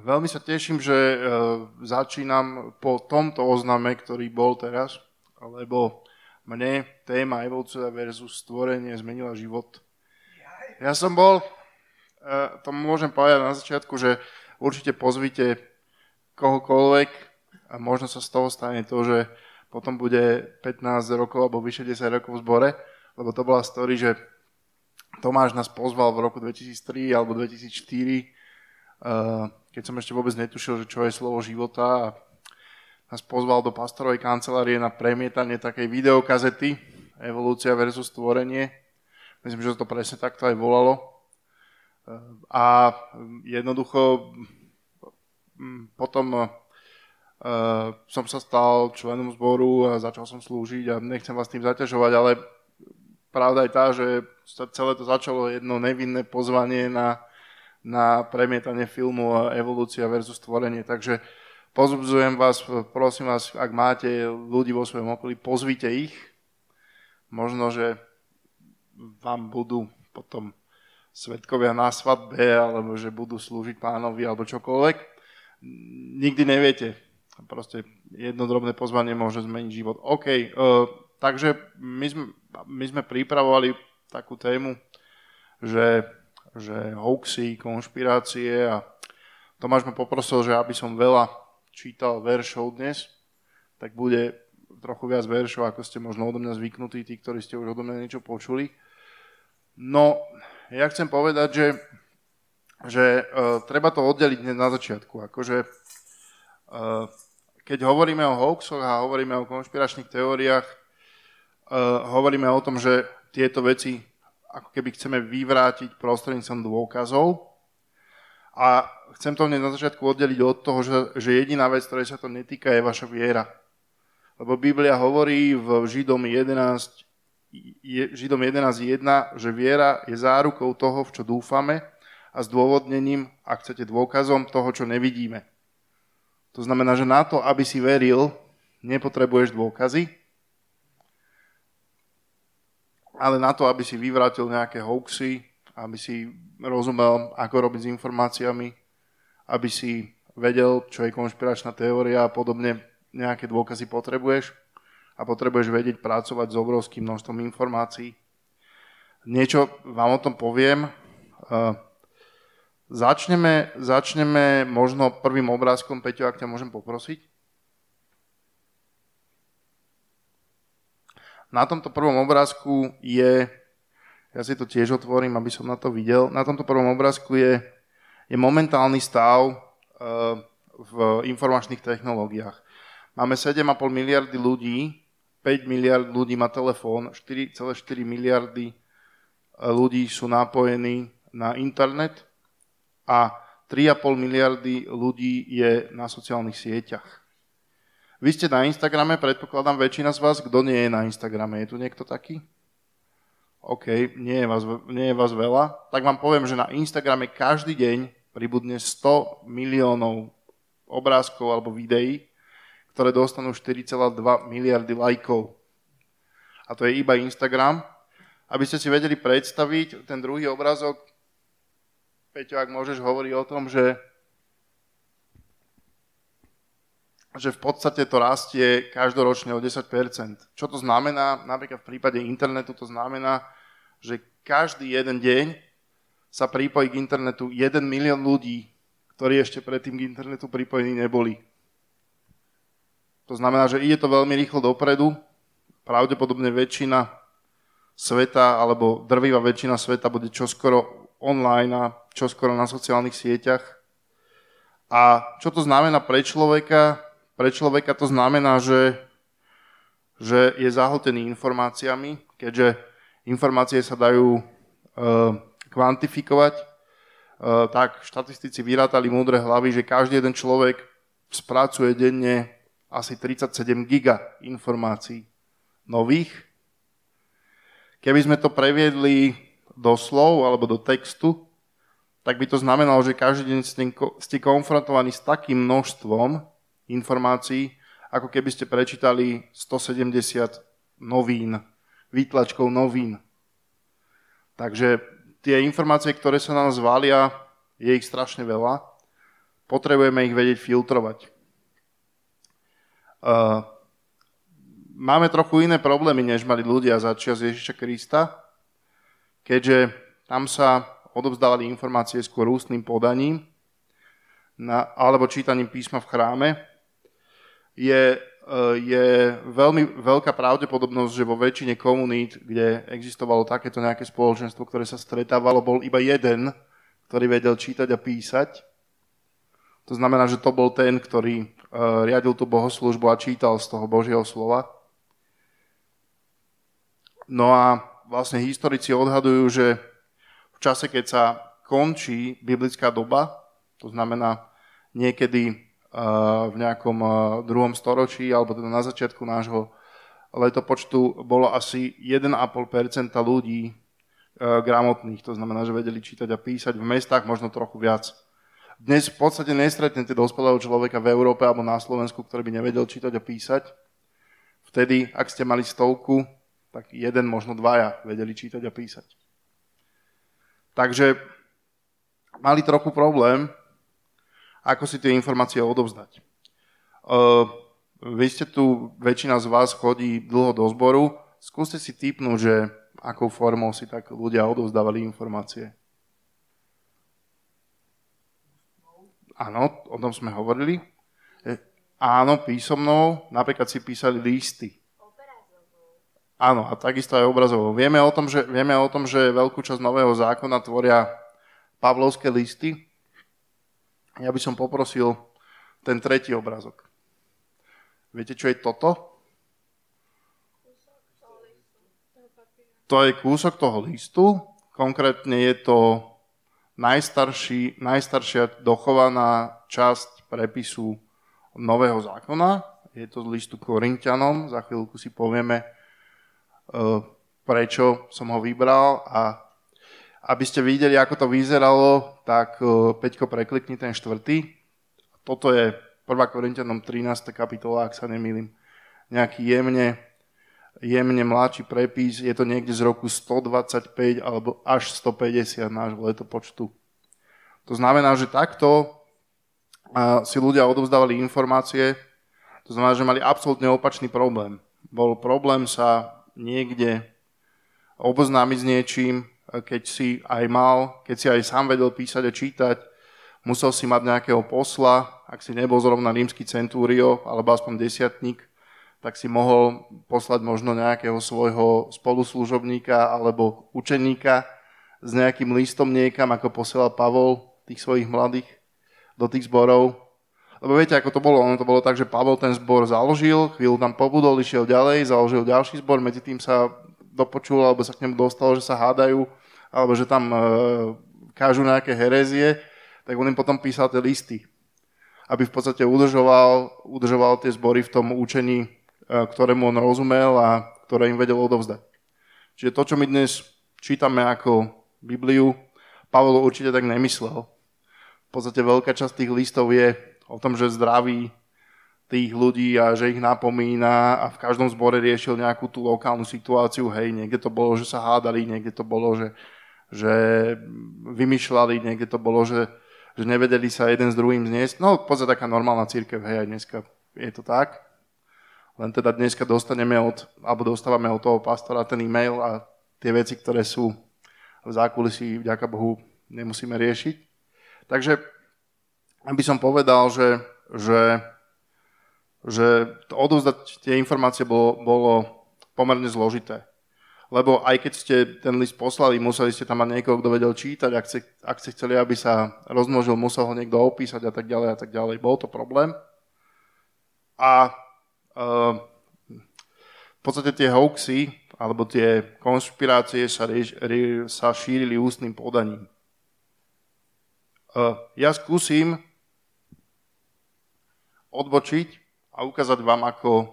veľmi sa teším, že uh, začínam po tomto ozname, ktorý bol teraz, lebo mne téma evolúcia versus stvorenie zmenila život. Ja som bol, uh, to môžem povedať na začiatku, že určite pozvite kohokoľvek a možno sa z toho stane to, že potom bude 15 rokov alebo vyše 10 rokov v zbore, lebo to bola story, že Tomáš nás pozval v roku 2003 alebo 2004 Eh, keď som ešte vôbec netušil, že čo je slovo života a nás pozval do pastorovej kancelárie na premietanie takej videokazety Evolúcia versus stvorenie. Myslím, že to presne takto aj volalo. A jednoducho mm, potom uh, som sa stal členom zboru a začal som slúžiť a nechcem vás tým zaťažovať, ale pravda je tá, že celé to začalo jedno nevinné pozvanie na na premietanie filmu Evolúcia versus stvorenie. Takže pozbudzujem vás, prosím vás, ak máte ľudí vo svojom okolí, pozvite ich. Možno, že vám budú potom svetkovia na svadbe, alebo že budú slúžiť pánovi, alebo čokoľvek. Nikdy neviete. Proste jedno drobné pozvanie môže zmeniť život. OK, uh, takže my sme, my sme pripravovali takú tému, že že hoaxy, konšpirácie a Tomáš ma poprosil, že aby som veľa čítal veršov dnes, tak bude trochu viac veršov, ako ste možno odo mňa zvyknutí, tí, ktorí ste už odo mňa niečo počuli. No, ja chcem povedať, že, že uh, treba to oddeliť na začiatku. Akože, uh, keď hovoríme o hoaxoch a hovoríme o konšpiračných teóriách, uh, hovoríme o tom, že tieto veci ako keby chceme vyvrátiť prostredníctvom dôkazov. A chcem to na začiatku oddeliť od toho, že, že jediná vec, ktorej sa to netýka, je vaša viera. Lebo Biblia hovorí v Židom 11, Židom 11.1, že viera je zárukou toho, v čo dúfame a zdôvodnením, ak chcete, dôkazom toho, čo nevidíme. To znamená, že na to, aby si veril, nepotrebuješ dôkazy, ale na to, aby si vyvrátil nejaké hoaxy, aby si rozumel, ako robiť s informáciami, aby si vedel, čo je konšpiračná teória a podobne, nejaké dôkazy potrebuješ a potrebuješ vedieť pracovať s obrovským množstvom informácií. Niečo vám o tom poviem. Začneme, začneme možno prvým obrázkom, Peťo, ak ťa môžem poprosiť. Na tomto prvom obrázku je, ja si to tiež otvorím, aby som na to videl, na tomto prvom obrázku je, je momentálny stav uh, v informačných technológiách. Máme 7,5 miliardy ľudí, 5 miliard ľudí má telefón, 4,4 miliardy eh, ľudí sú napojení na internet a 3,5 miliardy ľudí je na sociálnych sieťach. Vy ste na Instagrame, predpokladám väčšina z vás, kto nie je na Instagrame. Je tu niekto taký? OK, nie je, vás, nie je vás veľa. Tak vám poviem, že na Instagrame každý deň pribudne 100 miliónov obrázkov alebo videí, ktoré dostanú 4,2 miliardy lajkov. A to je iba Instagram. Aby ste si vedeli predstaviť, ten druhý obrázok, Peťo, ak môžeš, hovorí o tom, že že v podstate to rastie každoročne o 10%. Čo to znamená? Napríklad v prípade internetu to znamená, že každý jeden deň sa pripojí k internetu 1 milión ľudí, ktorí ešte predtým k internetu pripojení neboli. To znamená, že ide to veľmi rýchlo dopredu. Pravdepodobne väčšina sveta, alebo drvivá väčšina sveta bude čoskoro online a čoskoro na sociálnych sieťach. A čo to znamená pre človeka? Pre človeka to znamená, že, že je zahltený informáciami, keďže informácie sa dajú e, kvantifikovať, e, tak štatistici vyrátali múdre hlavy, že každý jeden človek spracuje denne asi 37 giga informácií nových. Keby sme to previedli do slov alebo do textu, tak by to znamenalo, že každý deň ste konfrontovaní s takým množstvom informácií, ako keby ste prečítali 170 novín, výtlačkov novín. Takže tie informácie, ktoré sa na nás valia, je ich strašne veľa. potrebujeme ich vedieť filtrovať. Uh, máme trochu iné problémy, než mali ľudia za čas Ježiša Krista, keďže tam sa odovzdávali informácie skôr ústnym podaním na, alebo čítaním písma v chráme. Je, uh, je veľmi veľká pravdepodobnosť, že vo väčšine komunít, kde existovalo takéto nejaké spoločenstvo, ktoré sa stretávalo, bol iba jeden, ktorý vedel čítať a písať. To znamená, že to bol ten, ktorý Eh, riadil tú bohoslužbu a čítal z toho Božieho slova. No a vlastne historici odhadujú, že v čase, keď sa končí biblická doba, to znamená niekedy v nejakom druhom storočí, alebo teda na začiatku nášho letopočtu bolo asi 1,5% ľudí gramotných, to znamená, že vedeli čítať a písať v mestách možno trochu viac. Dnes v podstate nestretnete dospelého človeka v Európe alebo na Slovensku, ktorý by nevedel čítať a písať. Vtedy, ak ste mali stovku, tak jeden, možno dvaja vedeli čítať a písať. Takže mali trochu problém, ako si tie informácie odovzdať. Uh, vy ste tu, väčšina z vás chodí dlho do zboru, skúste si typnúť, že akou formou si tak ľudia odovzdávali informácie. Áno, o tom sme hovorili. E, áno, písomnou, napríklad si písali listy. Áno, a takisto aj obrazovo. Vieme o tom, že, vieme o tom, že veľkú časť nového zákona tvoria pavlovské listy. Ja by som poprosil ten tretí obrazok. Viete, čo je toto? To je kúsok toho listu. Konkrétne je to najstarší, najstaršia dochovaná časť prepisu Nového zákona. Je to z listu Korintianom. Za chvíľku si povieme, e, prečo som ho vybral a aby ste videli, ako to vyzeralo, tak e, Peťko preklikni ten štvrtý. Toto je 1. Korintianom 13. kapitola, ak sa nemýlim. Nejaký jemne jemne mladší prepis, je to niekde z roku 125 alebo až 150 nášho letopočtu. To znamená, že takto si ľudia odovzdávali informácie, to znamená, že mali absolútne opačný problém. Bol problém sa niekde oboznámiť s niečím, keď si aj mal, keď si aj sám vedel písať a čítať, musel si mať nejakého posla, ak si nebol zrovna rímsky centúrio alebo aspoň desiatník, tak si mohol poslať možno nejakého svojho spoluslužobníka alebo učeníka s nejakým listom niekam, ako posielal Pavol tých svojich mladých do tých zborov. Lebo viete, ako to bolo? Ono to bolo tak, že Pavol ten zbor založil, chvíľu tam pobudol, išiel ďalej, založil ďalší zbor, medzi tým sa dopočul, alebo sa k nemu dostalo, že sa hádajú, alebo že tam e, kážu nejaké herezie, tak on im potom písal tie listy, aby v podstate udržoval, udržoval tie zbory v tom učení E, ktorému on rozumel a ktoré im vedel odovzdať. Čiže to, čo my dnes čítame ako Bibliu, Pavol určite tak nemyslel. V podstate veľká časť tých listov je o tom, že zdraví tých ľudí a že ich napomína a v každom zbore riešil nejakú tú lokálnu situáciu. Hej, niekde to bolo, že sa hádali, niekde to bolo, že, že vymýšľali, niekde to bolo, že, že nevedeli sa jeden s druhým zniesť. No, podstate taká normálna církev, hej, aj dneska je to tak. Len teda dneska dostaneme od, alebo dostávame od toho pastora ten e-mail a tie veci, ktoré sú v zákulisí, vďaka Bohu, nemusíme riešiť. Takže aby som povedal, že, že, že odovzdať tie informácie bolo, bolo pomerne zložité. Lebo aj keď ste ten list poslali, museli ste tam mať niekoho, kto vedel čítať, ak ste, ak ste chceli, aby sa rozmnožil, musel ho niekto opísať a tak ďalej a tak ďalej. Bol to problém. A Ehm, v podstate tie hoaxy alebo tie konšpirácie sa, rieš, rie, sa šírili ústnym podaním. Ehm, ja skúsim odbočiť a ukázať vám, ako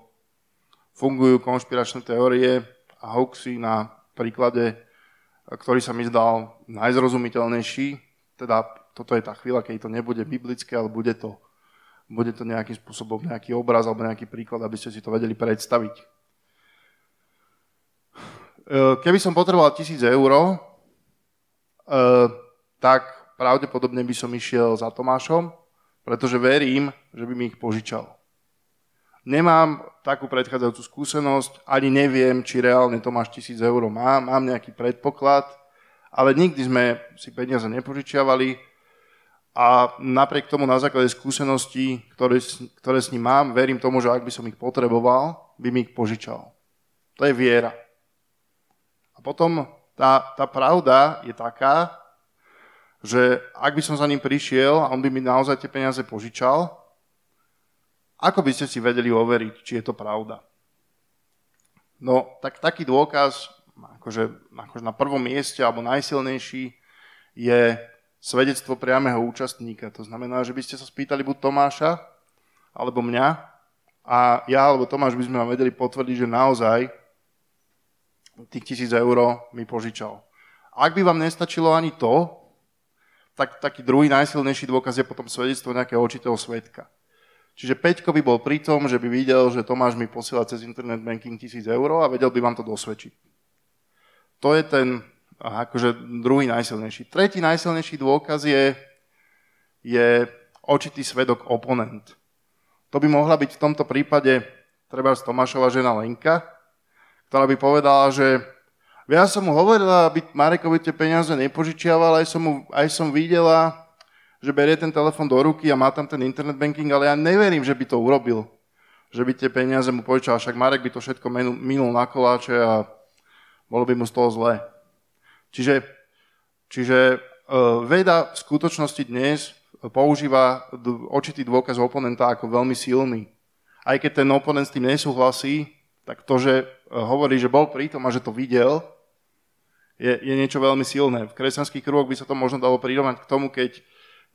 fungujú konšpiračné teórie a hoaxy na príklade, ktorý sa mi zdal najzrozumiteľnejší. Teda toto je tá chvíľa, keď to nebude biblické, ale bude to bude to nejakým spôsobom nejaký obraz alebo nejaký príklad, aby ste si to vedeli predstaviť. E, keby som potreboval tisíc eur, e, tak pravdepodobne by som išiel za Tomášom, pretože verím, že by mi ich požičal. Nemám takú predchádzajúcu skúsenosť, ani neviem, či reálne Tomáš tisíc eur má, mám nejaký predpoklad, ale nikdy sme si peniaze nepožičiavali a napriek tomu na základe skúseností, ktoré, ktoré s ním mám, verím tomu, že ak by som ich potreboval, by mi ich požičal. To je viera. A potom tá, tá pravda je taká, že ak by som za ním prišiel a on by mi naozaj tie peniaze požičal, ako by ste si vedeli overiť, či je to pravda? No, tak taký dôkaz, akože, akože na prvom mieste, alebo najsilnejší, je svedectvo priamého účastníka. To znamená, že by ste sa spýtali buď Tomáša, alebo mňa, a ja alebo Tomáš by sme vám vedeli potvrdiť, že naozaj tých tisíc eur mi požičal. Ak by vám nestačilo ani to, tak taký druhý najsilnejší dôkaz je potom svedectvo nejakého očitého svetka. Čiže Peťko by bol pri tom, že by videl, že Tomáš mi posiela cez internet banking 1000 eur a vedel by vám to dosvedčiť. To je ten akože druhý najsilnejší. Tretí najsilnejší dôkaz je, je očitý svedok oponent. To by mohla byť v tomto prípade treba z Tomášova žena Lenka, ktorá by povedala, že ja som mu hovorila, aby Marekovi tie peniaze nepožičiaval, aj som, mu, aj som videla, že berie ten telefon do ruky a má tam ten internet banking, ale ja neverím, že by to urobil. Že by tie peniaze mu požičal, však Marek by to všetko minul na koláče a bolo by mu z toho zlé. Čiže, čiže uh, veda v skutočnosti dnes používa očitý dôkaz oponenta ako veľmi silný. Aj keď ten oponent s tým nesúhlasí, tak to, že hovorí, že bol prítom a že to videl, je, je niečo veľmi silné. V kresťanských kruhoch by sa to možno dalo prirovnať k tomu, keď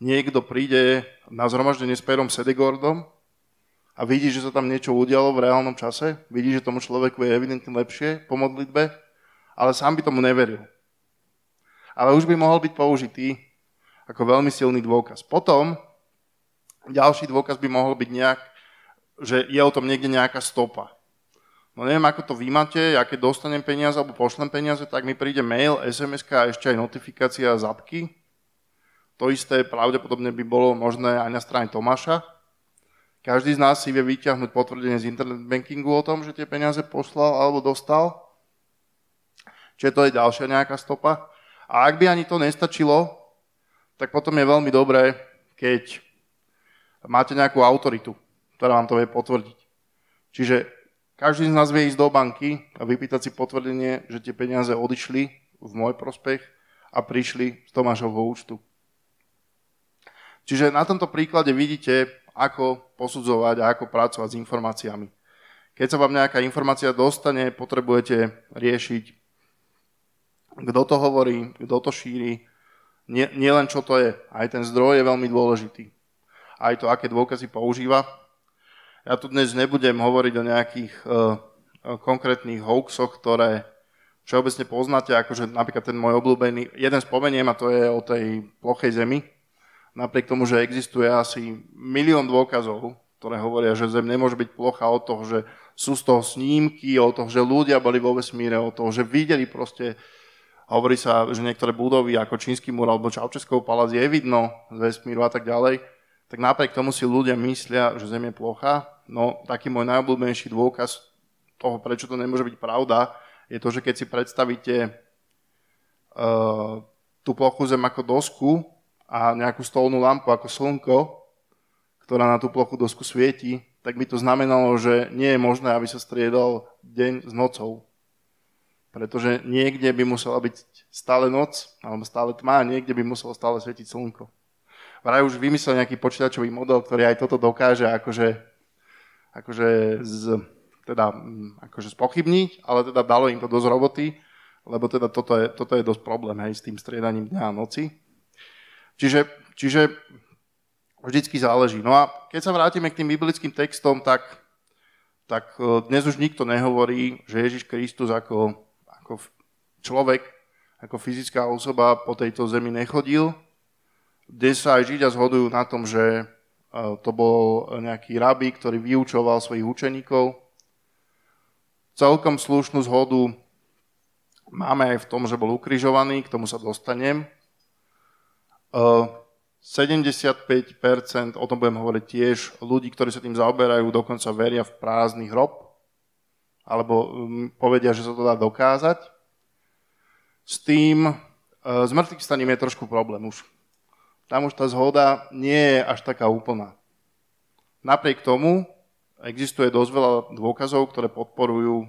niekto príde na zhromaždenie s Perom Sedegordom a vidí, že sa tam niečo udialo v reálnom čase, vidí, že tomu človeku je evidentne lepšie po modlitbe, ale sám by tomu neveril. Ale už by mohol byť použitý ako veľmi silný dôkaz. Potom ďalší dôkaz by mohol byť nejak, že je o tom niekde nejaká stopa. No neviem, ako to vy máte, ja keď dostanem peniaze alebo pošlem peniaze, tak mi príde mail, sms a ešte aj notifikácia zapky, to isté pravdepodobne by bolo možné aj na strane Tomáša. Každý z nás si vie vyťahnuť potvrdenie z internet bankingu o tom, že tie peniaze poslal alebo dostal. Čiže to je ďalšia nejaká stopa. A ak by ani to nestačilo, tak potom je veľmi dobré, keď máte nejakú autoritu, ktorá vám to vie potvrdiť. Čiže každý z nás vie ísť do banky a vypýtať si potvrdenie, že tie peniaze odišli v môj prospech a prišli z Tomášovho účtu. Čiže na tomto príklade vidíte, ako posudzovať a ako pracovať s informáciami. Keď sa vám nejaká informácia dostane, potrebujete riešiť, kto to hovorí, kto to šíri, nie, nie len čo to je, aj ten zdroj je veľmi dôležitý. Aj to, aké dôkazy používa. Ja tu dnes nebudem hovoriť o nejakých uh, konkrétnych hoaxoch, ktoré všeobecne poznáte, akože napríklad ten môj obľúbený, jeden spomeniem a to je o tej plochej zemi, napriek tomu, že existuje asi milión dôkazov, ktoré hovoria, že Zem nemôže byť plocha od toho, že sú z toho snímky, od toho, že ľudia boli vo vesmíre, od toho, že videli proste, hovorí sa, že niektoré budovy ako Čínsky múr alebo Čaučeskov palác je vidno z vesmíru a tak ďalej, tak napriek tomu si ľudia myslia, že Zem je plocha. No taký môj najobľúbenejší dôkaz toho, prečo to nemôže byť pravda, je to, že keď si predstavíte uh, tú plochu Zem ako dosku, a nejakú stolnú lampu ako slnko, ktorá na tú plochu dosku svieti, tak by to znamenalo, že nie je možné, aby sa striedal deň s nocou. Pretože niekde by musela byť stále noc, alebo stále tma, a niekde by muselo stále svietiť slnko. Vraj už vymyslel nejaký počítačový model, ktorý aj toto dokáže akože, akože, z, teda, mm, akože spochybniť, ale teda dalo im to dosť roboty, lebo teda toto je, toto je dosť problém hej, s tým striedaním dňa a noci. Čiže, čiže vždycky záleží. No a keď sa vrátime k tým biblickým textom, tak, tak e, dnes už nikto nehovorí, že Ježiš Kristus ako, ako človek, ako fyzická osoba po tejto zemi nechodil. Dnes sa aj Židia zhodujú na tom, že e, to bol nejaký rabí, ktorý vyučoval svojich učeníkov. Celkom slušnú zhodu máme aj v tom, že bol ukrižovaný, k tomu sa dostanem. 75%, o tom budem hovoriť tiež, ľudí, ktorí sa tým zaoberajú, dokonca veria v prázdny hrob, alebo um, povedia, že sa to dá dokázať. S tým, s mŕtvych staním je trošku problém už. Tam už tá zhoda nie je až taká úplná. Napriek tomu existuje dosť veľa dôkazov, ktoré podporujú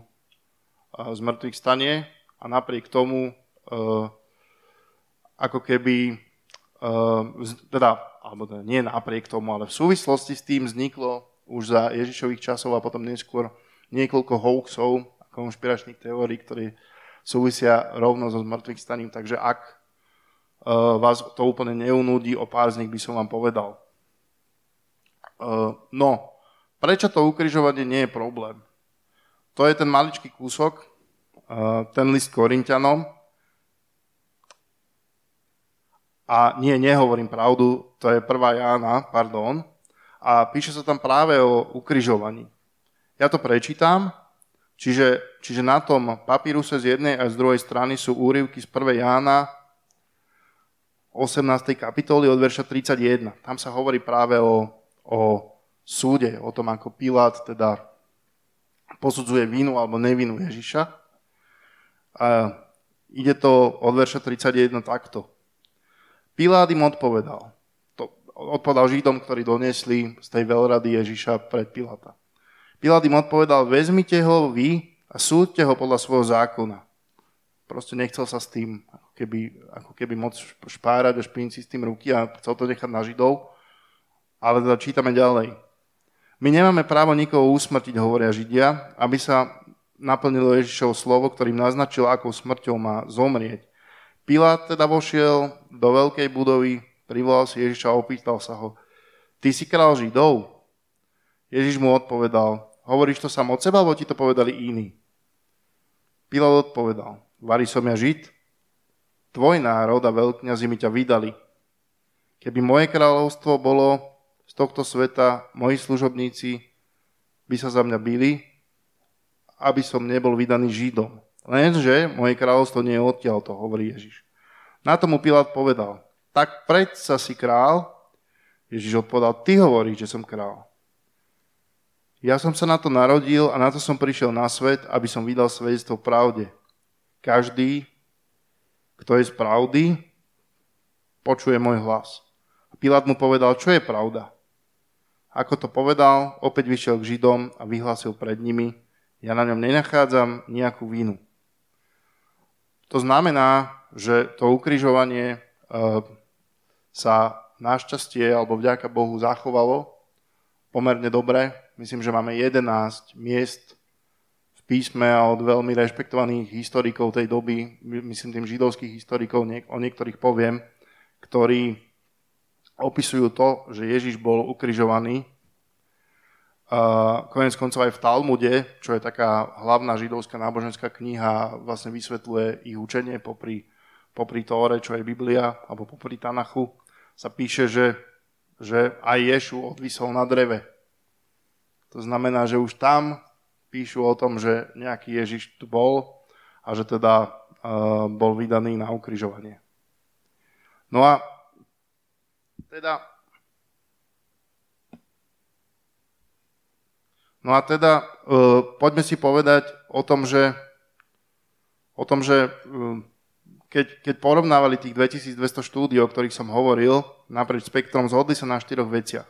zmrtvých stanie a napriek tomu ako keby Ehm, teda, alebo teda nie napriek tomu, ale v súvislosti s tým vzniklo už za Ježišových časov a potom neskôr niekoľko hoaxov a konšpiračných teórií, ktoré súvisia rovno so zmrtvých staním. Takže ak uh, vás to úplne neunúdi, o pár z nich by som vám povedal. Uh, no, prečo to ukrižovanie nie je problém? To je ten maličký kúsok, uh, ten list Korintianom, A nie, nehovorím pravdu, to je 1. Jána, pardon. A píše sa tam práve o ukrižovaní. Ja to prečítam, čiže, čiže na tom papíruse z jednej a z druhej strany sú úryvky z 1. Jána 18. kapitoly od verša 31. Tam sa hovorí práve o, o súde, o tom, ako Pilát teda posudzuje vinu alebo nevinu Ježiša. A ide to od verša 31 takto. Pilát im odpovedal. To odpovedal Židom, ktorí donesli z tej veľrady Ježiša pred Piláta. Pilát im odpovedal, vezmite ho vy a súďte ho podľa svojho zákona. Proste nechcel sa s tým ako keby, ako keby moc špárať a špíniť si s tým ruky a chcel to nechať na Židov. Ale teda čítame ďalej. My nemáme právo nikoho usmrtiť, hovoria Židia, aby sa naplnilo Ježišovo slovo, ktorým naznačil, akou smrťou má zomrieť. Pilát teda vošiel do veľkej budovy, privolal si Ježiša a opýtal sa ho, ty si král Židov? Ježiš mu odpovedal, hovoríš to sám od seba, alebo ti to povedali iní? Pilát odpovedal, varí som ja Žid? Tvoj národ a veľkňazi mi ťa vydali. Keby moje kráľovstvo bolo z tohto sveta, moji služobníci by sa za mňa byli, aby som nebol vydaný Židom. Lenže moje kráľovstvo nie je odtiaľ, to hovorí Ježiš. Na tomu Pilát povedal, tak predsa si král. Ježiš odpovedal, ty hovoríš, že som král. Ja som sa na to narodil a na to som prišiel na svet, aby som vydal svedectvo pravde. Každý, kto je z pravdy, počuje môj hlas. Pilát mu povedal, čo je pravda. Ako to povedal, opäť vyšiel k Židom a vyhlásil pred nimi, ja na ňom nenachádzam nejakú vinu. To znamená, že to ukrižovanie e, sa našťastie alebo vďaka Bohu zachovalo pomerne dobre. Myslím, že máme 11 miest v písme a od veľmi rešpektovaných historikov tej doby, myslím tým židovských historikov, o niektorých poviem, ktorí opisujú to, že Ježiš bol ukrižovaný konec koncov aj v Talmude, čo je taká hlavná židovská náboženská kniha, vlastne vysvetľuje ich učenie popri, popri Tóre, čo je Biblia, alebo popri Tanachu, sa píše, že, že aj Ješu odvisol na dreve. To znamená, že už tam píšu o tom, že nejaký Ježiš tu bol a že teda uh, bol vydaný na ukrižovanie. No a teda No a teda uh, poďme si povedať o tom, že, o tom, že uh, keď, keď porovnávali tých 2200 štúdí, o ktorých som hovoril, naprieč spektrom, zhodli sa na štyroch veciach.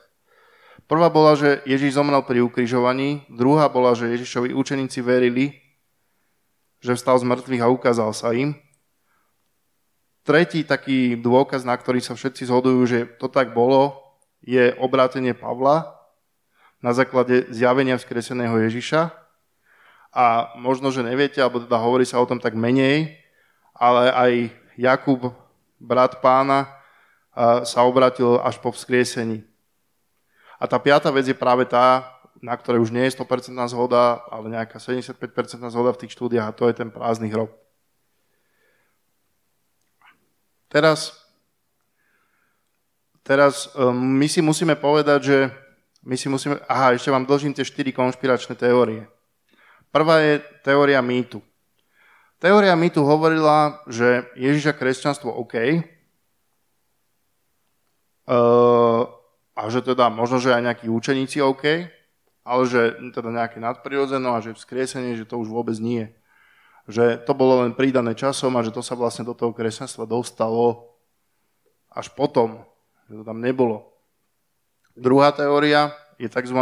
Prvá bola, že Ježiš zomrel pri ukrižovaní, druhá bola, že Ježišovi učeníci verili, že vstal z mŕtvych a ukázal sa im. Tretí taký dôkaz, na ktorý sa všetci zhodujú, že to tak bolo, je obrátenie Pavla, na základe zjavenia vzkreseného Ježiša. A možno, že neviete, alebo teda hovorí sa o tom tak menej, ale aj Jakub, brat pána, sa obratil až po vzkriesení. A tá piata vec je práve tá, na ktorej už nie je 100% zhoda, ale nejaká 75% zhoda v tých štúdiách a to je ten prázdny hrob. Teraz, teraz um, my si musíme povedať, že my si musíme... Aha, ešte vám dlžím tie štyri konšpiračné teórie. Prvá je teória mýtu. Teória mýtu hovorila, že Ježiša kresťanstvo OK, Uh, a že teda možno, že aj nejakí učeníci OK, ale že teda nejaké nadprirodzeno a že vzkriesenie, že to už vôbec nie. Že to bolo len pridané časom a že to sa vlastne do toho kresťanstva dostalo až potom, že to tam nebolo. Druhá teória je tzv.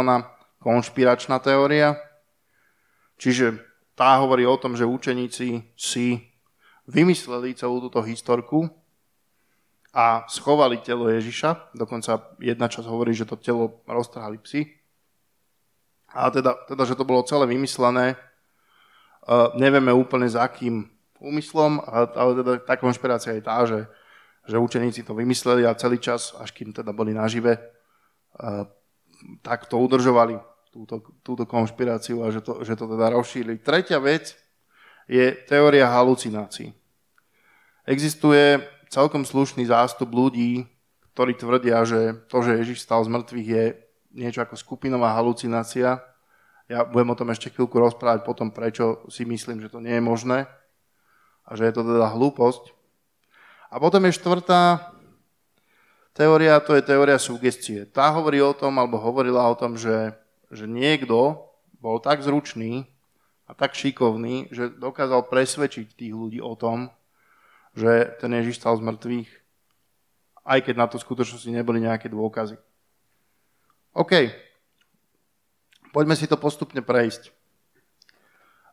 konšpiračná teória, čiže tá hovorí o tom, že učeníci si vymysleli celú túto historku a schovali telo Ježiša. Dokonca jedna časť hovorí, že to telo roztrhali psi. A teda, teda že to bolo celé vymyslené. Uh, nevieme úplne za akým úmyslom, ale teda tá konšpirácia je tá, že, že učeníci to vymysleli a celý čas, až kým teda boli nažive, uh, tak to udržovali, túto, túto konšpiráciu a že to, že to teda rozšírili. Tretia vec je teória halucinácií. Existuje celkom slušný zástup ľudí, ktorí tvrdia, že to, že Ježiš stal z mŕtvych je niečo ako skupinová halucinácia. Ja budem o tom ešte chvíľku rozprávať potom, prečo si myslím, že to nie je možné a že je to teda hlúposť. A potom je štvrtá teória, to je teória sugestie. Tá hovorí o tom, alebo hovorila o tom, že, že niekto bol tak zručný a tak šikovný, že dokázal presvedčiť tých ľudí o tom, že ten Ježiš stal z mŕtvych, aj keď na to v skutočnosti neboli nejaké dôkazy. OK, poďme si to postupne prejsť.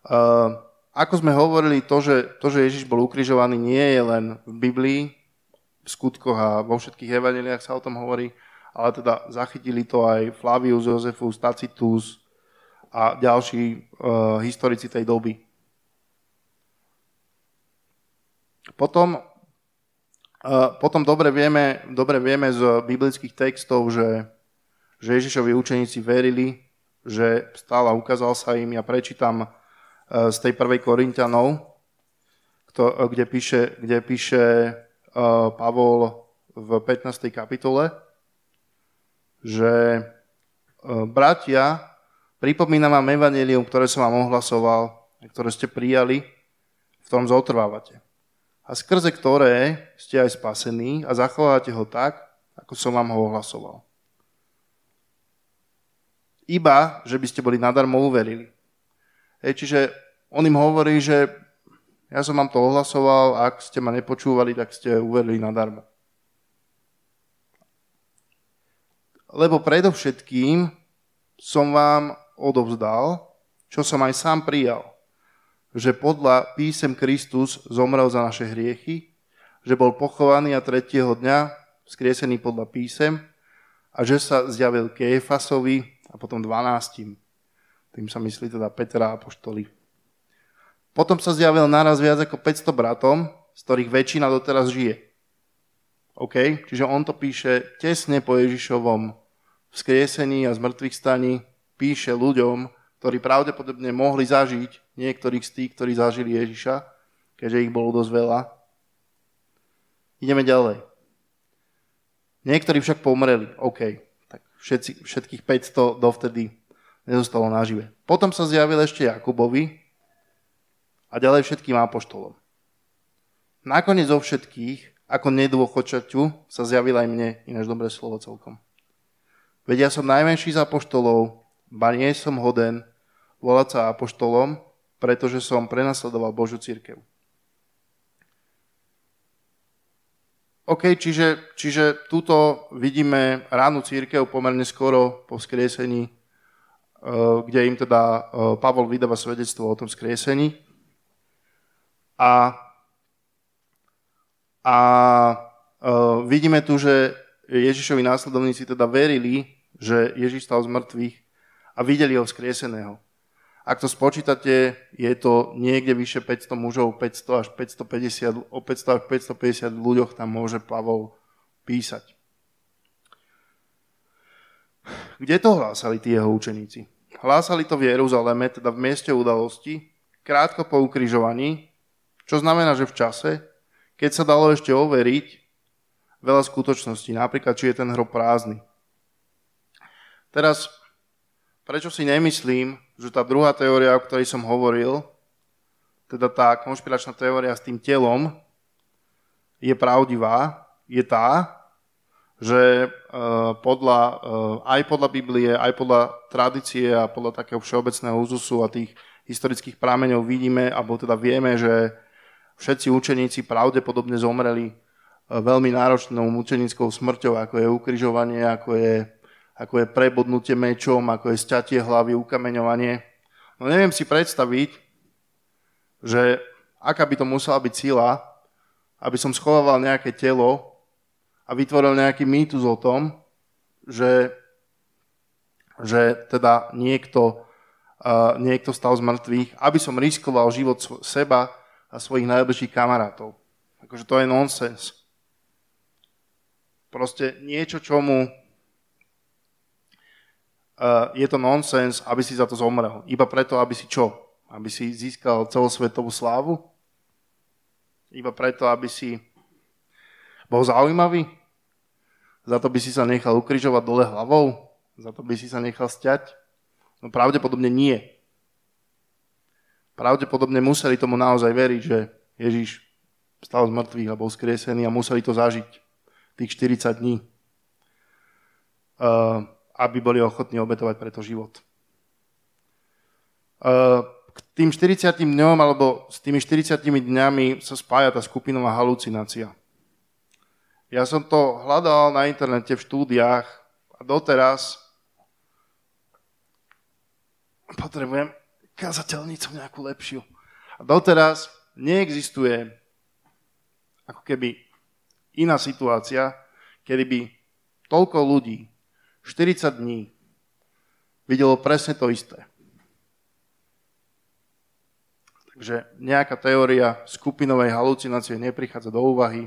Uh, ako sme hovorili, to že, to, že Ježiš bol ukrižovaný, nie je len v Biblii, skutkoch a vo všetkých evaneliách sa o tom hovorí, ale teda zachytili to aj Flavius Josefus, Tacitus a ďalší uh, historici tej doby. Potom, potom dobre, vieme, dobre vieme z biblických textov, že, že Ježišovi učeníci verili, že stále ukázal sa im. Ja prečítam z tej prvej Korintianov, kde píše, kde píše Pavol v 15. kapitole, že bratia, pripomínam vám evanelium, ktoré som vám ohlasoval, ktoré ste prijali, v tom zotrvávate a skrze ktoré ste aj spasení a zachovávate ho tak, ako som vám ho ohlasoval. Iba, že by ste boli nadarmo uverili. Hej, čiže on im hovorí, že ja som vám to ohlasoval, ak ste ma nepočúvali, tak ste uverili nadarmo. Lebo predovšetkým som vám odovzdal, čo som aj sám prijal že podľa písem Kristus zomrel za naše hriechy, že bol pochovaný a tretieho dňa skriesený podľa písem a že sa zjavil Kéfasovi a potom dvanáctim. Tým sa myslí teda Petra a Apoštoli. Potom sa zjavil naraz viac ako 500 bratom, z ktorých väčšina doteraz žije. OK? Čiže on to píše tesne po Ježišovom vzkriesení a zmrtvých staní, píše ľuďom, ktorí pravdepodobne mohli zažiť niektorých z tých, ktorí zažili Ježiša, keďže ich bolo dosť veľa. Ideme ďalej. Niektorí však pomreli. OK, tak všetci, všetkých 500 dovtedy nezostalo nažive. Potom sa zjavil ešte Jakubovi a ďalej všetkým apoštolom. Nakoniec zo všetkých, ako nedôchodčaťu, sa zjavil aj mne, ináč dobré slovo celkom. Vedia som najmenší z apoštolov, ba nie som hoden, volať sa apoštolom, pretože som prenasledoval Božiu církev. OK, čiže, čiže tuto vidíme ránu církev pomerne skoro po vzkriesení, eh, kde im teda eh, Pavol vydáva svedectvo o tom vzkriesení. A, a eh, vidíme tu, že Ježišovi následovníci teda verili, že Ježiš stal z mŕtvych a videli ho vzkrieseného. Ak to spočítate, je to niekde vyše 500 mužov, 500 až 550, o 500 až 550 ľuďoch tam môže Pavol písať. Kde to hlásali tí jeho učeníci? Hlásali to v Jeruzaleme, teda v mieste udalosti, krátko po ukrižovaní, čo znamená, že v čase, keď sa dalo ešte overiť veľa skutočností, napríklad, či je ten hrob prázdny. Teraz, prečo si nemyslím, že tá druhá teória, o ktorej som hovoril, teda tá konšpiračná teória s tým telom, je pravdivá, je tá, že uh, podľa, uh, aj podľa Biblie, aj podľa tradície a podľa takého všeobecného úzusu a tých historických prámeňov vidíme, alebo teda vieme, že všetci učeníci pravdepodobne zomreli uh, veľmi náročnou mučenickou smrťou, ako je ukrižovanie, ako je, ako je prebodnutie mečom, ako je sťatie hlavy, ukameňovanie. No neviem si predstaviť, že aká by to musela byť sila, aby som schovával nejaké telo, a vytvoril nejaký mýtus o tom, že, že teda niekto, uh, niekto stal z mŕtvych, aby som riskoval život seba a svojich najbližších kamarátov. Akože to je nonsens. Proste niečo, čomu uh, je to nonsens, aby si za to zomrel. Iba preto, aby si čo? Aby si získal celosvetovú slávu? Iba preto, aby si bol zaujímavý? Za to by si sa nechal ukrižovať dole hlavou? Za to by si sa nechal stiať? No pravdepodobne nie. Pravdepodobne museli tomu naozaj veriť, že Ježiš stal z mŕtvych a bol skriesený a museli to zažiť tých 40 dní, uh, aby boli ochotní obetovať preto život. Uh, k tým 40 dňom alebo s tými 40 dňami sa spája tá skupinová halucinácia. Ja som to hľadal na internete v štúdiách a doteraz potrebujem kazateľnicu nejakú lepšiu. A doteraz neexistuje ako keby iná situácia, kedy by toľko ľudí 40 dní videlo presne to isté. Takže nejaká teória skupinovej halucinácie neprichádza do úvahy,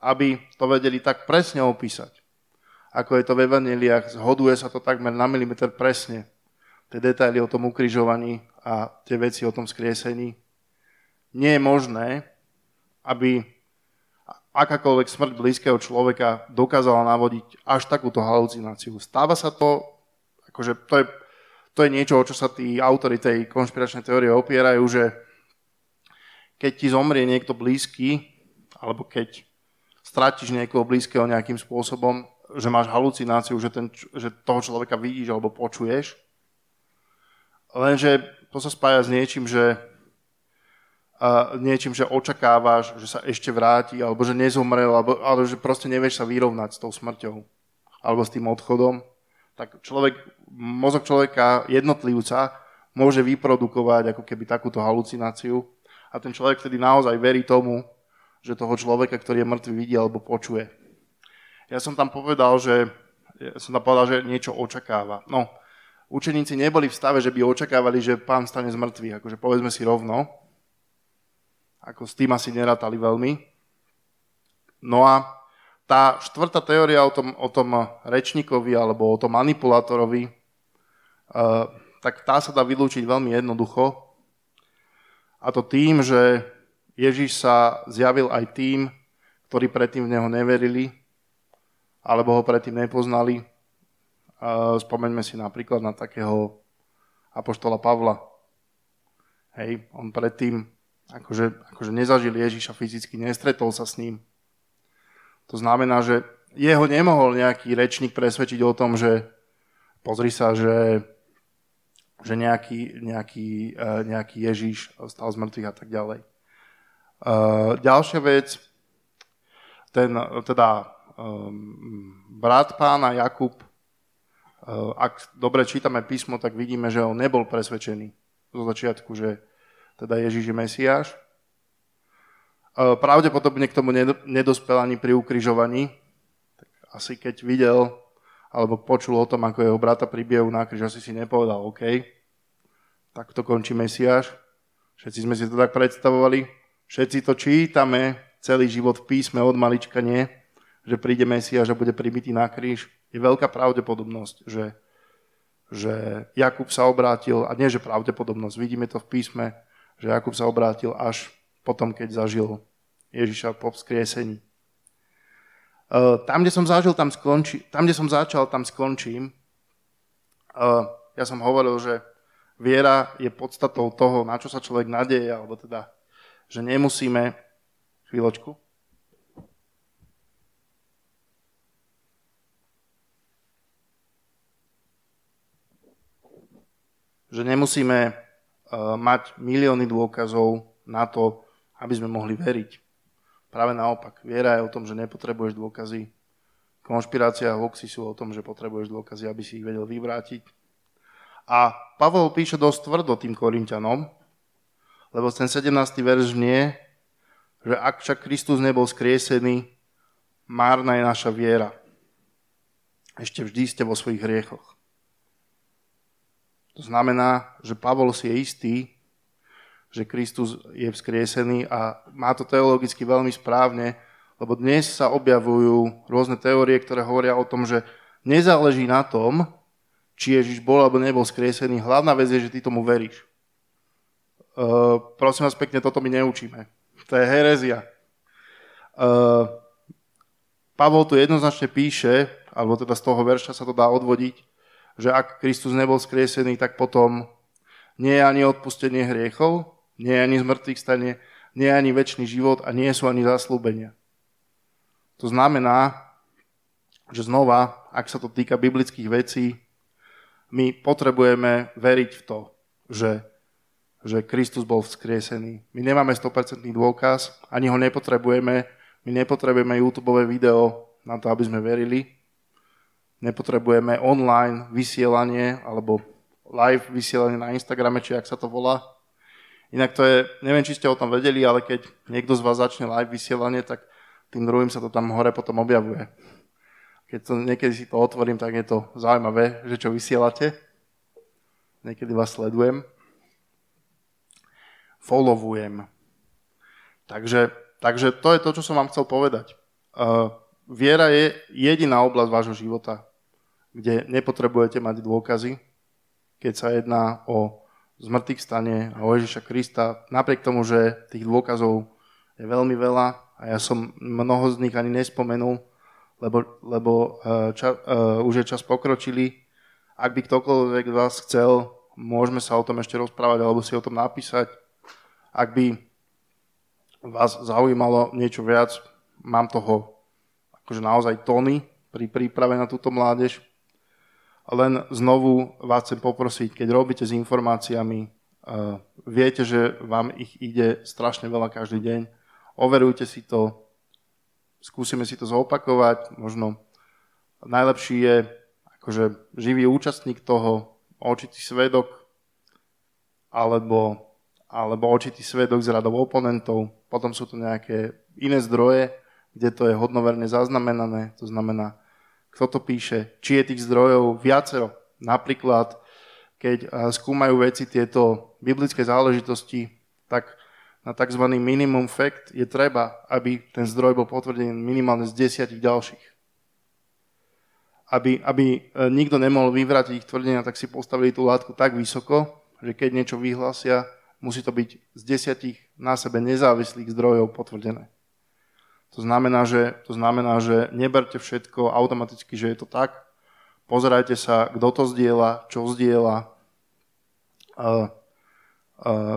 aby to vedeli tak presne opísať. Ako je to v Evaneliách, zhoduje sa to takmer na milimeter presne. Tie detaily o tom ukrižovaní a tie veci o tom skriesení. Nie je možné, aby akákoľvek smrť blízkeho človeka dokázala navodiť až takúto halucináciu. Stáva sa to, akože to je, to je niečo, o čo sa tí autory tej konšpiračnej teórie opierajú, že keď ti zomrie niekto blízky, alebo keď stratíš niekoho blízkeho nejakým spôsobom, že máš halucináciu, že, ten, že toho človeka vidíš alebo počuješ. Lenže to sa spája s niečím, že uh, niečím, že očakávaš, že sa ešte vráti, alebo že nezomrel, alebo, alebo že proste nevieš sa vyrovnať s tou smrťou, alebo s tým odchodom. Tak človek, mozog človeka, jednotlivca, môže vyprodukovať ako keby takúto halucináciu a ten človek vtedy naozaj verí tomu, že toho človeka, ktorý je mŕtvy, vidí alebo počuje. Ja som tam povedal, že, ja som tam povedal, že niečo očakáva. No, učeníci neboli v stave, že by očakávali, že pán stane z mŕtvych, akože povedzme si rovno, ako s tým asi nerátali veľmi. No a tá štvrtá teória o tom, o tom rečníkovi alebo o tom manipulátorovi, uh, tak tá sa dá vylúčiť veľmi jednoducho. A to tým, že Ježiš sa zjavil aj tým, ktorí predtým v Neho neverili, alebo ho predtým nepoznali. Spomeňme si napríklad na takého apoštola Pavla. Hej, on predtým akože, akože nezažil Ježiša fyzicky, nestretol sa s ním. To znamená, že jeho nemohol nejaký rečník presvedčiť o tom, že pozri sa, že, že nejaký, nejaký, e, nejaký Ježiš stal z mŕtvych a tak ďalej. Uh, ďalšia vec, ten teda um, brat pána Jakub, ak dobre čítame písmo, tak vidíme, že on nebol presvedčený zo začiatku, že teda Ježiš je Mesiáš. Uh, pravdepodobne k tomu nedospel ani pri ukrižovaní. Tak asi keď videl alebo počul o tom, ako jeho brata pribiehu na kríž, asi si nepovedal, OK, tak to končí Mesiáš. Všetci sme si to tak predstavovali. Všetci to čítame celý život v písme od malička, nie? Že príde Mesiáš a bude pribitý na kríž. Je veľká pravdepodobnosť, že, že Jakub sa obrátil, a nie že pravdepodobnosť, vidíme to v písme, že Jakub sa obrátil až potom, keď zažil Ježiša po vzkriesení. E, tam, kde som zažil, tam, skonči, tam, kde som začal, tam skončím. E, ja som hovoril, že viera je podstatou toho, na čo sa človek nadeje, alebo teda že nemusíme... Chvíľočku. Že nemusíme uh, mať milióny dôkazov na to, aby sme mohli veriť. Práve naopak, viera je o tom, že nepotrebuješ dôkazy. Konšpirácia a hoxy sú o tom, že potrebuješ dôkazy, aby si ich vedel vyvrátiť. A Pavol píše dosť tvrdo tým Korintianom, lebo ten 17. verš nie, že ak však Kristus nebol skriesený, márna je naša viera. Ešte vždy ste vo svojich hriechoch. To znamená, že Pavol si je istý, že Kristus je vzkriesený a má to teologicky veľmi správne, lebo dnes sa objavujú rôzne teórie, ktoré hovoria o tom, že nezáleží na tom, či Ježiš bol alebo nebol skriesený. Hlavná vec je, že ty tomu veríš. Uh, prosím vás pekne, toto my neučíme. To je herezia. Uh, Pavol tu jednoznačne píše, alebo teda z toho verša sa to dá odvodiť, že ak Kristus nebol skriesený, tak potom nie je ani odpustenie hriechov, nie je ani zmrtvých stane, nie je ani väčší život a nie sú ani zaslúbenia. To znamená, že znova, ak sa to týka biblických vecí, my potrebujeme veriť v to, že, že Kristus bol vzkriesený. My nemáme 100% dôkaz, ani ho nepotrebujeme, my nepotrebujeme YouTube video na to, aby sme verili. Nepotrebujeme online vysielanie alebo live vysielanie na Instagrame, či ak sa to volá. Inak to je, neviem, či ste o tom vedeli, ale keď niekto z vás začne live vysielanie, tak tým druhým sa to tam hore potom objavuje. Keď to, niekedy si to otvorím, tak je to zaujímavé, že čo vysielate. Niekedy vás sledujem. Followujem. Takže, takže to je to, čo som vám chcel povedať. Uh, viera je jediná oblasť vášho života, kde nepotrebujete mať dôkazy, keď sa jedná o z mŕtvych stane a o Ježiša Krista, napriek tomu, že tých dôkazov je veľmi veľa a ja som mnoho z nich ani nespomenul, lebo, lebo uh, ča, uh, už je čas pokročili. Ak by ktokoľvek z vás chcel, môžeme sa o tom ešte rozprávať alebo si o tom napísať. Ak by vás zaujímalo niečo viac, mám toho akože naozaj tony pri príprave na túto mládež. Len znovu vás chcem poprosiť, keď robíte s informáciami, uh, viete, že vám ich ide strašne veľa každý deň, overujte si to, skúsime si to zopakovať, možno najlepší je akože živý účastník toho, očitý svedok, alebo, alebo očitý svedok z radov oponentov, potom sú to nejaké iné zdroje, kde to je hodnoverne zaznamenané, to znamená kto to píše, či je tých zdrojov viacero. Napríklad, keď skúmajú veci tieto biblické záležitosti, tak na tzv. minimum fact je treba, aby ten zdroj bol potvrdený minimálne z desiatich ďalších. Aby, aby e, nikto nemohol vyvrátiť ich tvrdenia, tak si postavili tú látku tak vysoko, že keď niečo vyhlásia, musí to byť z desiatich na sebe nezávislých zdrojov potvrdené. To znamená, že, to znamená, že neberte všetko automaticky, že je to tak. Pozerajte sa, kto to zdieľa, čo zdieľa,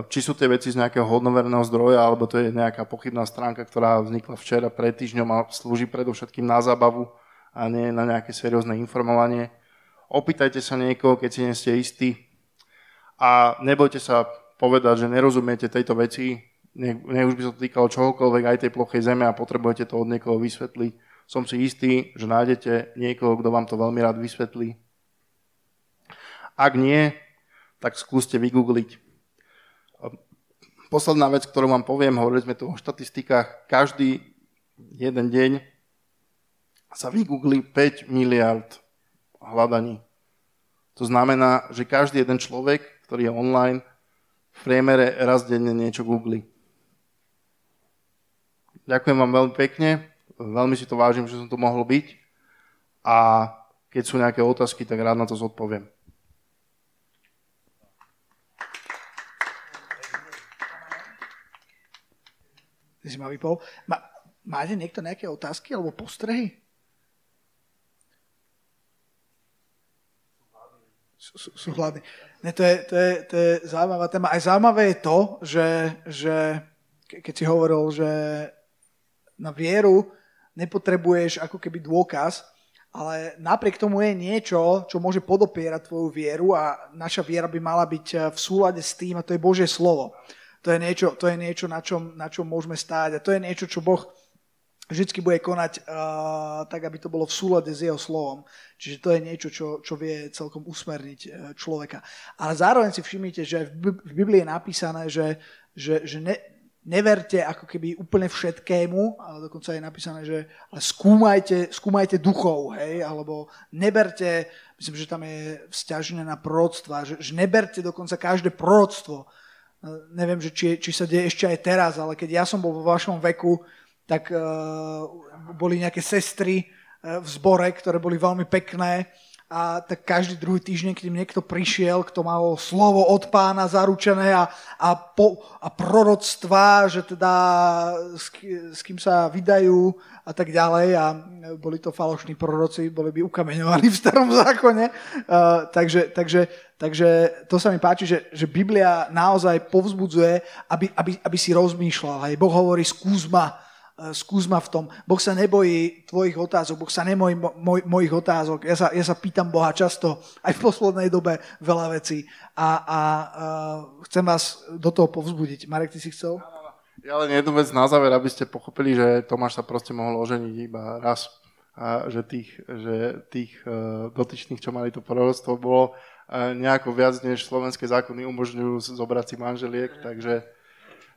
či sú tie veci z nejakého hodnoverného zdroja, alebo to je nejaká pochybná stránka, ktorá vznikla včera, pred týždňom a slúži predovšetkým na zábavu a nie na nejaké seriózne informovanie. Opýtajte sa niekoho, keď si nie ste istí a nebojte sa povedať, že nerozumiete tejto veci, nech, nech už by sa to týkalo čohokoľvek, aj tej plochej zeme a potrebujete to od niekoho vysvetliť. Som si istý, že nájdete niekoho, kto vám to veľmi rád vysvetlí. Ak nie, tak skúste vygoogliť. Posledná vec, ktorú vám poviem, hovorili sme tu o štatistikách, každý jeden deň sa vygoogli 5 miliard hľadaní. To znamená, že každý jeden človek, ktorý je online, v priemere raz denne niečo googli. Ďakujem vám veľmi pekne, veľmi si to vážim, že som tu mohol byť a keď sú nejaké otázky, tak rád na to zodpoviem. Ty si ma vypol. Má, máte niekto nejaké otázky alebo postrehy? Sú hladní. Ne, to, je, to, je, to je zaujímavá téma. Aj zaujímavé je to, že, že keď si hovoril, že na vieru nepotrebuješ ako keby dôkaz, ale napriek tomu je niečo, čo môže podopierať tvoju vieru a naša viera by mala byť eh, v súlade s tým a to je Božie slovo. To je niečo, to je niečo na, čom, na čom môžeme stáť a to je niečo, čo Boh vždy bude konať uh, tak, aby to bolo v súlade s jeho slovom. Čiže to je niečo, čo, čo vie celkom usmerniť uh, človeka. Ale zároveň si všimnite, že v Biblii je napísané, že, že, že ne, neverte ako keby úplne všetkému, ale dokonca je napísané, že ale skúmajte, skúmajte duchov, hej, alebo neberte, myslím, že tam je vzťažené na proroctva, že, že neberte dokonca každé proroctvo. Neviem, že či, či sa deje ešte aj teraz, ale keď ja som bol vo vašom veku, tak uh, boli nejaké sestry uh, v zbore, ktoré boli veľmi pekné a tak každý druhý týždeň, keď im niekto prišiel, kto mal slovo od pána zaručené a, a, po, a proroctvá, že teda s, s kým sa vydajú a tak ďalej a boli to falošní proroci, boli by ukameňovaní v starom zákone. Uh, takže, takže, takže to sa mi páči, že, že Biblia naozaj povzbudzuje, aby, aby, aby si rozmýšľal. Hej. Boh hovorí, skús ma, Eh, skús ma v tom. Boh sa nebojí tvojich otázok, Boh sa nebojí moj, mojich otázok. Ja sa, ja sa pýtam Boha často, aj v poslednej dobe veľa vecí. A, a, a chcem vás do toho povzbudiť. Marek, ty si chcel? Ja len jednu vec na záver, aby ste pochopili, že Tomáš sa proste mohol oženiť iba raz. A že tých, že tých uh, dotyčných, čo mali to proroctvo, bolo uh, nejako viac, než slovenské zákony umožňujú zobrať si manželiek, takže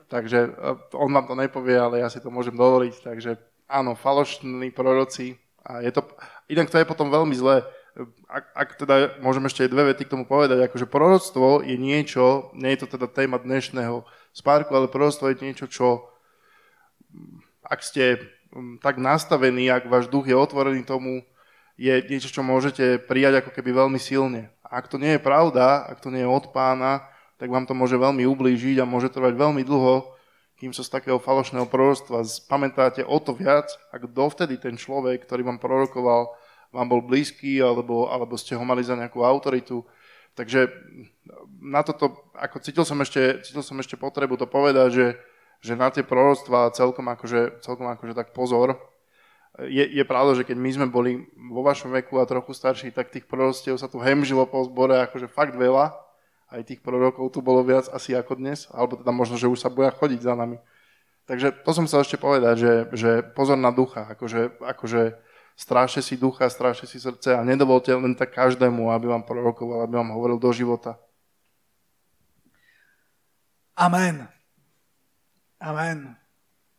Takže e, on vám to nepovie, ale ja si to môžem dovoliť. Takže áno, falošní proroci. A je to, inak to je potom veľmi zlé. Ak, ak teda môžem ešte dve vety k tomu povedať, akože proroctvo je niečo, nie je to teda téma dnešného spárku, ale proroctvo je niečo, čo ak ste tak nastavení, ak váš duch je otvorený tomu, je niečo, čo môžete prijať ako keby veľmi silne. Ak to nie je pravda, ak to nie je od pána, tak vám to môže veľmi ublížiť a môže trvať veľmi dlho, kým sa z takého falošného proroctva pamätáte o to viac, ak dovtedy ten človek, ktorý vám prorokoval, vám bol blízky, alebo, alebo ste ho mali za nejakú autoritu. Takže na toto, ako cítil som ešte, cítil som ešte potrebu to povedať, že, že na tie proroctvá celkom akože, celkom akože tak pozor. Je, je pravda, že keď my sme boli vo vašom veku a trochu starší, tak tých proroctiev sa tu hemžilo po zbore akože fakt veľa aj tých prorokov tu bolo viac asi ako dnes, alebo teda možno, že už sa boja chodiť za nami. Takže to som chcel ešte povedať, že, že pozor na ducha, akože, akože strášte si ducha, strášte si srdce a nedovolte len tak každému, aby vám prorokoval, aby vám hovoril do života. Amen. Amen.